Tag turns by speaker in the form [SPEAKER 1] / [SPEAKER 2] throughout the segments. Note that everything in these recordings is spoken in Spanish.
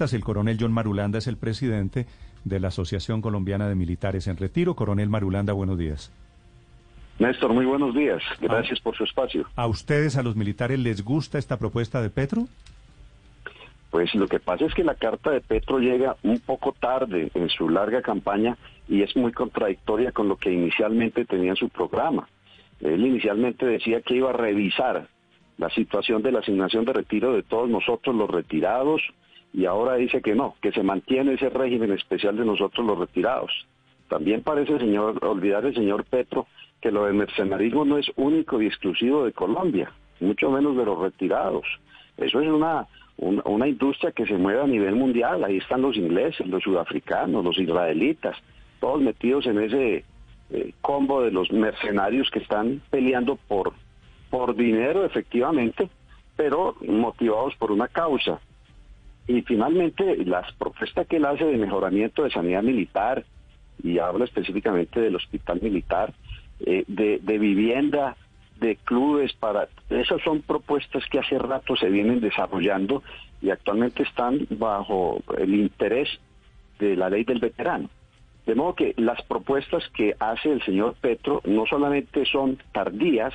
[SPEAKER 1] El coronel John Marulanda es el presidente de la Asociación Colombiana de Militares en Retiro. Coronel Marulanda, buenos días.
[SPEAKER 2] Néstor, muy buenos días. Gracias por su espacio.
[SPEAKER 1] ¿A ustedes, a los militares, les gusta esta propuesta de Petro?
[SPEAKER 2] Pues lo que pasa es que la carta de Petro llega un poco tarde en su larga campaña y es muy contradictoria con lo que inicialmente tenía en su programa. Él inicialmente decía que iba a revisar la situación de la asignación de retiro de todos nosotros los retirados y ahora dice que no, que se mantiene ese régimen especial de nosotros los retirados. También parece, señor, olvidar el señor Petro que lo del mercenarismo no es único y exclusivo de Colombia, mucho menos de los retirados. Eso es una, una, industria que se mueve a nivel mundial. Ahí están los ingleses, los sudafricanos, los israelitas, todos metidos en ese eh, combo de los mercenarios que están peleando por por dinero efectivamente, pero motivados por una causa. Y finalmente, las propuestas que él hace de mejoramiento de sanidad militar, y habla específicamente del hospital militar, eh, de vivienda, de clubes para esas son propuestas que hace rato se vienen desarrollando y actualmente están bajo el interés de la ley del veterano. De modo que las propuestas que hace el señor Petro no solamente son tardías,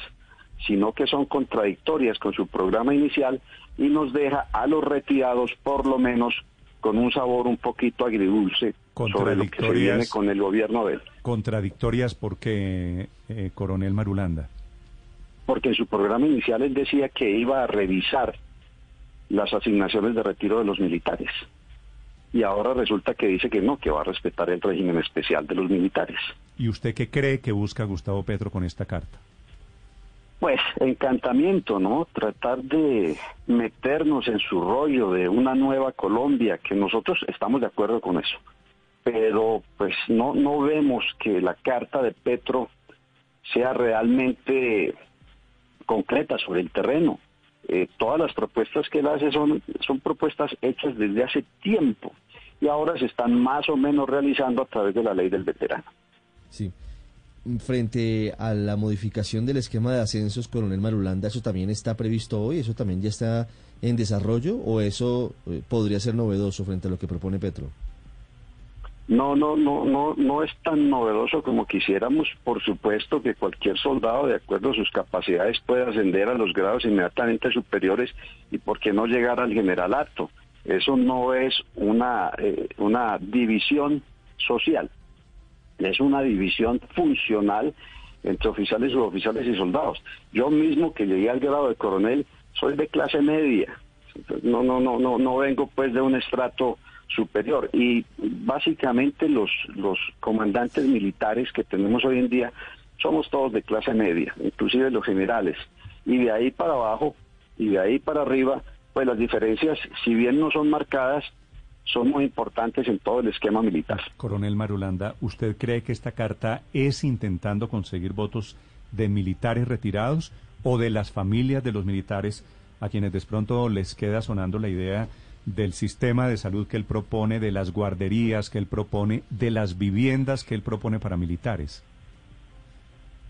[SPEAKER 2] sino que son contradictorias con su programa inicial y nos deja a los retirados por lo menos con un sabor un poquito agridulce sobre lo que se viene con el gobierno de él.
[SPEAKER 1] Contradictorias porque, eh, coronel Marulanda.
[SPEAKER 2] Porque en su programa inicial él decía que iba a revisar las asignaciones de retiro de los militares. Y ahora resulta que dice que no, que va a respetar el régimen especial de los militares.
[SPEAKER 1] ¿Y usted qué cree que busca Gustavo Petro con esta carta?
[SPEAKER 2] Pues encantamiento, ¿no? Tratar de meternos en su rollo de una nueva Colombia, que nosotros estamos de acuerdo con eso. Pero pues no, no vemos que la carta de Petro sea realmente concreta sobre el terreno. Eh, todas las propuestas que él hace son, son propuestas hechas desde hace tiempo y ahora se están más o menos realizando a través de la ley del veterano.
[SPEAKER 3] Sí frente a la modificación del esquema de ascensos, coronel Marulanda, ¿eso también está previsto hoy? ¿Eso también ya está en desarrollo o eso eh, podría ser novedoso frente a lo que propone Petro?
[SPEAKER 2] No, no, no, no, no es tan novedoso como quisiéramos. Por supuesto que cualquier soldado, de acuerdo a sus capacidades, puede ascender a los grados inmediatamente superiores y por qué no llegar al generalato. Eso no es una, eh, una división social es una división funcional entre oficiales, suboficiales y soldados. Yo mismo que llegué al grado de coronel soy de clase media. No, no, no, no, no vengo pues de un estrato superior y básicamente los los comandantes militares que tenemos hoy en día somos todos de clase media, inclusive los generales y de ahí para abajo y de ahí para arriba pues las diferencias si bien no son marcadas son muy importantes en todo el esquema militar.
[SPEAKER 1] Coronel Marulanda, ¿usted cree que esta carta es intentando conseguir votos de militares retirados o de las familias de los militares a quienes de pronto les queda sonando la idea del sistema de salud que él propone, de las guarderías que él propone, de las viviendas que él propone para militares?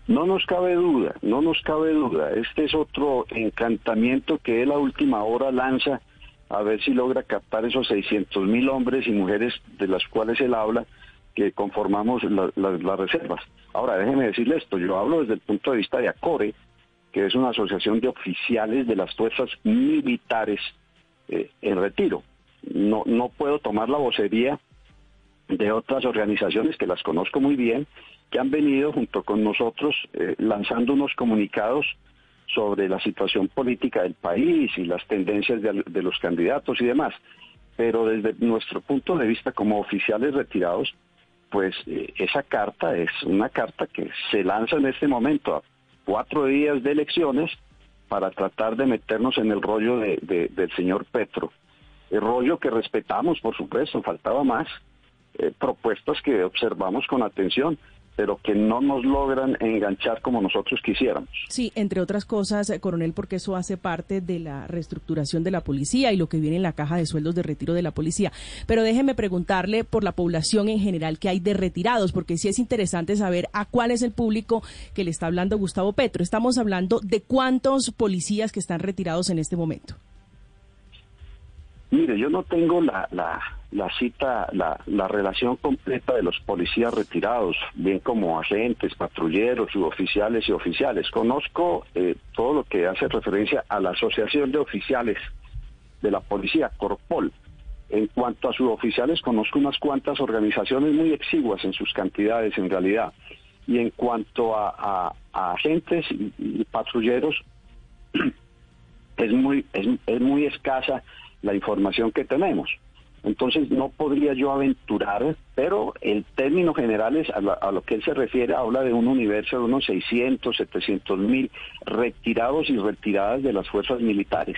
[SPEAKER 2] No nos cabe duda, no nos cabe duda. Este es otro encantamiento que él a última hora lanza a ver si logra captar esos 600 mil hombres y mujeres de las cuales él habla que conformamos las reservas. Ahora, déjeme decirle esto, yo hablo desde el punto de vista de ACORE, que es una asociación de oficiales de las fuerzas militares eh, en retiro. No, no puedo tomar la vocería de otras organizaciones que las conozco muy bien, que han venido junto con nosotros eh, lanzando unos comunicados sobre la situación política del país y las tendencias de, los candidatos y demás. Pero desde nuestro punto de vista como oficiales retirados, pues eh, esa carta es una carta que se lanza en este momento a cuatro días de elecciones para tratar de meternos en el rollo del señor Petro. El rollo que respetamos, por supuesto, faltaba más, eh, propuestas que observamos con atención, pero que no nos logran enganchar como nosotros quisiéramos.
[SPEAKER 4] Sí, entre otras cosas, eh, coronel, porque eso hace parte de la reestructuración de la policía y lo que viene en la caja de sueldos de retiro de la policía. Pero déjeme preguntarle por la población en general que hay de retirados, porque sí es interesante saber a cuál es el público que le está hablando Gustavo Petro. Estamos hablando de cuántos policías que están retirados en este momento.
[SPEAKER 2] Mire, yo no tengo la, la, la cita, la, la, relación completa de los policías retirados, bien como agentes, patrulleros, suboficiales y oficiales. Conozco eh, todo lo que hace referencia a la Asociación de Oficiales de la Policía, Corpol. En cuanto a suboficiales, conozco unas cuantas organizaciones muy exiguas en sus cantidades en realidad. Y en cuanto a, agentes y, patrulleros, es muy, es, es muy escasa la información que tenemos. Entonces no podría yo aventurar, pero el término general es a, lo que él se refiere, habla de un universo de unos 600, 700 mil retirados y retiradas de las fuerzas militares.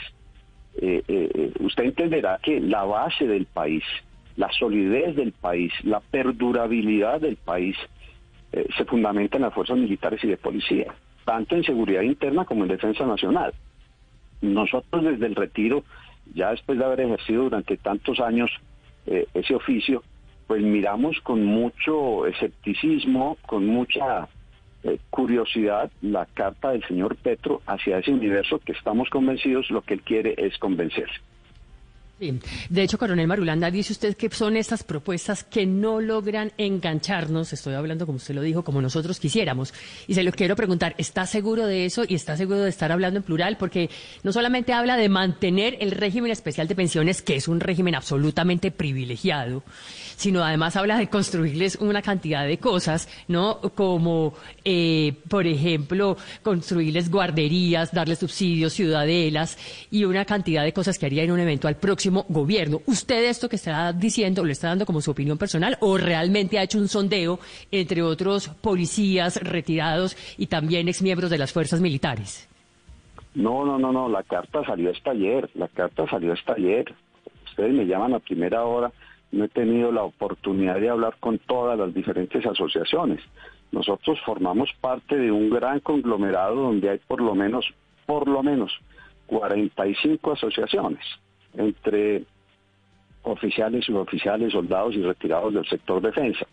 [SPEAKER 2] Eh, eh, eh, usted entenderá que la base del país, la solidez del país, la perdurabilidad del país se fundamenta en las fuerzas militares y de policía, tanto en seguridad interna como en defensa nacional. Nosotros desde el retiro ya después de haber ejercido durante tantos años eh, ese oficio, pues miramos con mucho escepticismo, con mucha eh, curiosidad la carta del señor Petro hacia ese universo que estamos convencidos lo que él quiere es convencerse.
[SPEAKER 5] De hecho, coronel Marulanda, dice usted que son estas propuestas que no logran engancharnos, estoy hablando como usted lo dijo, como nosotros quisiéramos. Y se lo quiero preguntar, ¿está seguro de eso y está seguro de estar hablando en plural? Porque no solamente habla de mantener el régimen especial de pensiones, que es un régimen absolutamente privilegiado, sino además habla de construirles una cantidad de cosas, ¿no? Como, eh, por ejemplo, construirles guarderías, darles subsidios, ciudadelas y una cantidad de cosas que haría en un eventual próximo gobierno. ¿Usted esto que está diciendo lo está dando como su opinión personal o realmente ha hecho un sondeo entre otros policías retirados y también exmiembros de las fuerzas militares?
[SPEAKER 2] No, no, no, no, la carta salió esta ayer, la carta salió esta ayer. Ustedes me llaman a primera hora, no he tenido la oportunidad de hablar con todas las diferentes asociaciones. Nosotros formamos parte de un gran conglomerado donde hay por lo menos, por lo menos, 45 asociaciones entre oficiales, suboficiales, soldados y retirados del sector defensa.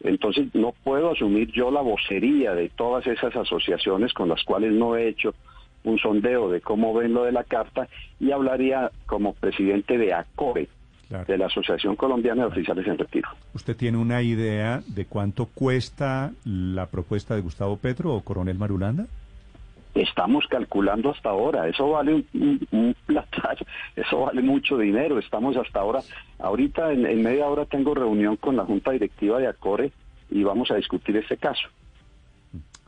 [SPEAKER 2] Entonces no puedo asumir yo la vocería de todas esas asociaciones con las cuales no he hecho un sondeo de cómo ven lo de la carta y hablaría como presidente de ACORE, de la Asociación Colombiana de Oficiales en Retiro.
[SPEAKER 1] ¿Usted tiene una idea de cuánto cuesta la propuesta de Gustavo Petro o Coronel Marulanda?
[SPEAKER 2] Estamos calculando hasta ahora, eso vale un, un, eso vale mucho dinero, estamos hasta ahora, ahorita en, media hora tengo reunión con la Junta Directiva de ACORE y vamos a discutir este caso.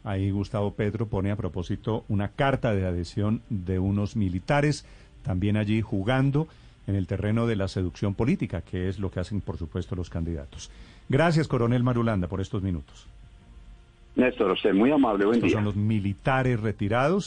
[SPEAKER 1] Ahí Gustavo Petro pone a propósito una carta de adhesión de unos militares, también allí jugando en el terreno de la seducción política, que es lo que hacen, por supuesto, los candidatos. Gracias, coronel Marulanda, por estos minutos.
[SPEAKER 2] Néstor, usted muy amable, buen
[SPEAKER 1] Estos son los militares retirados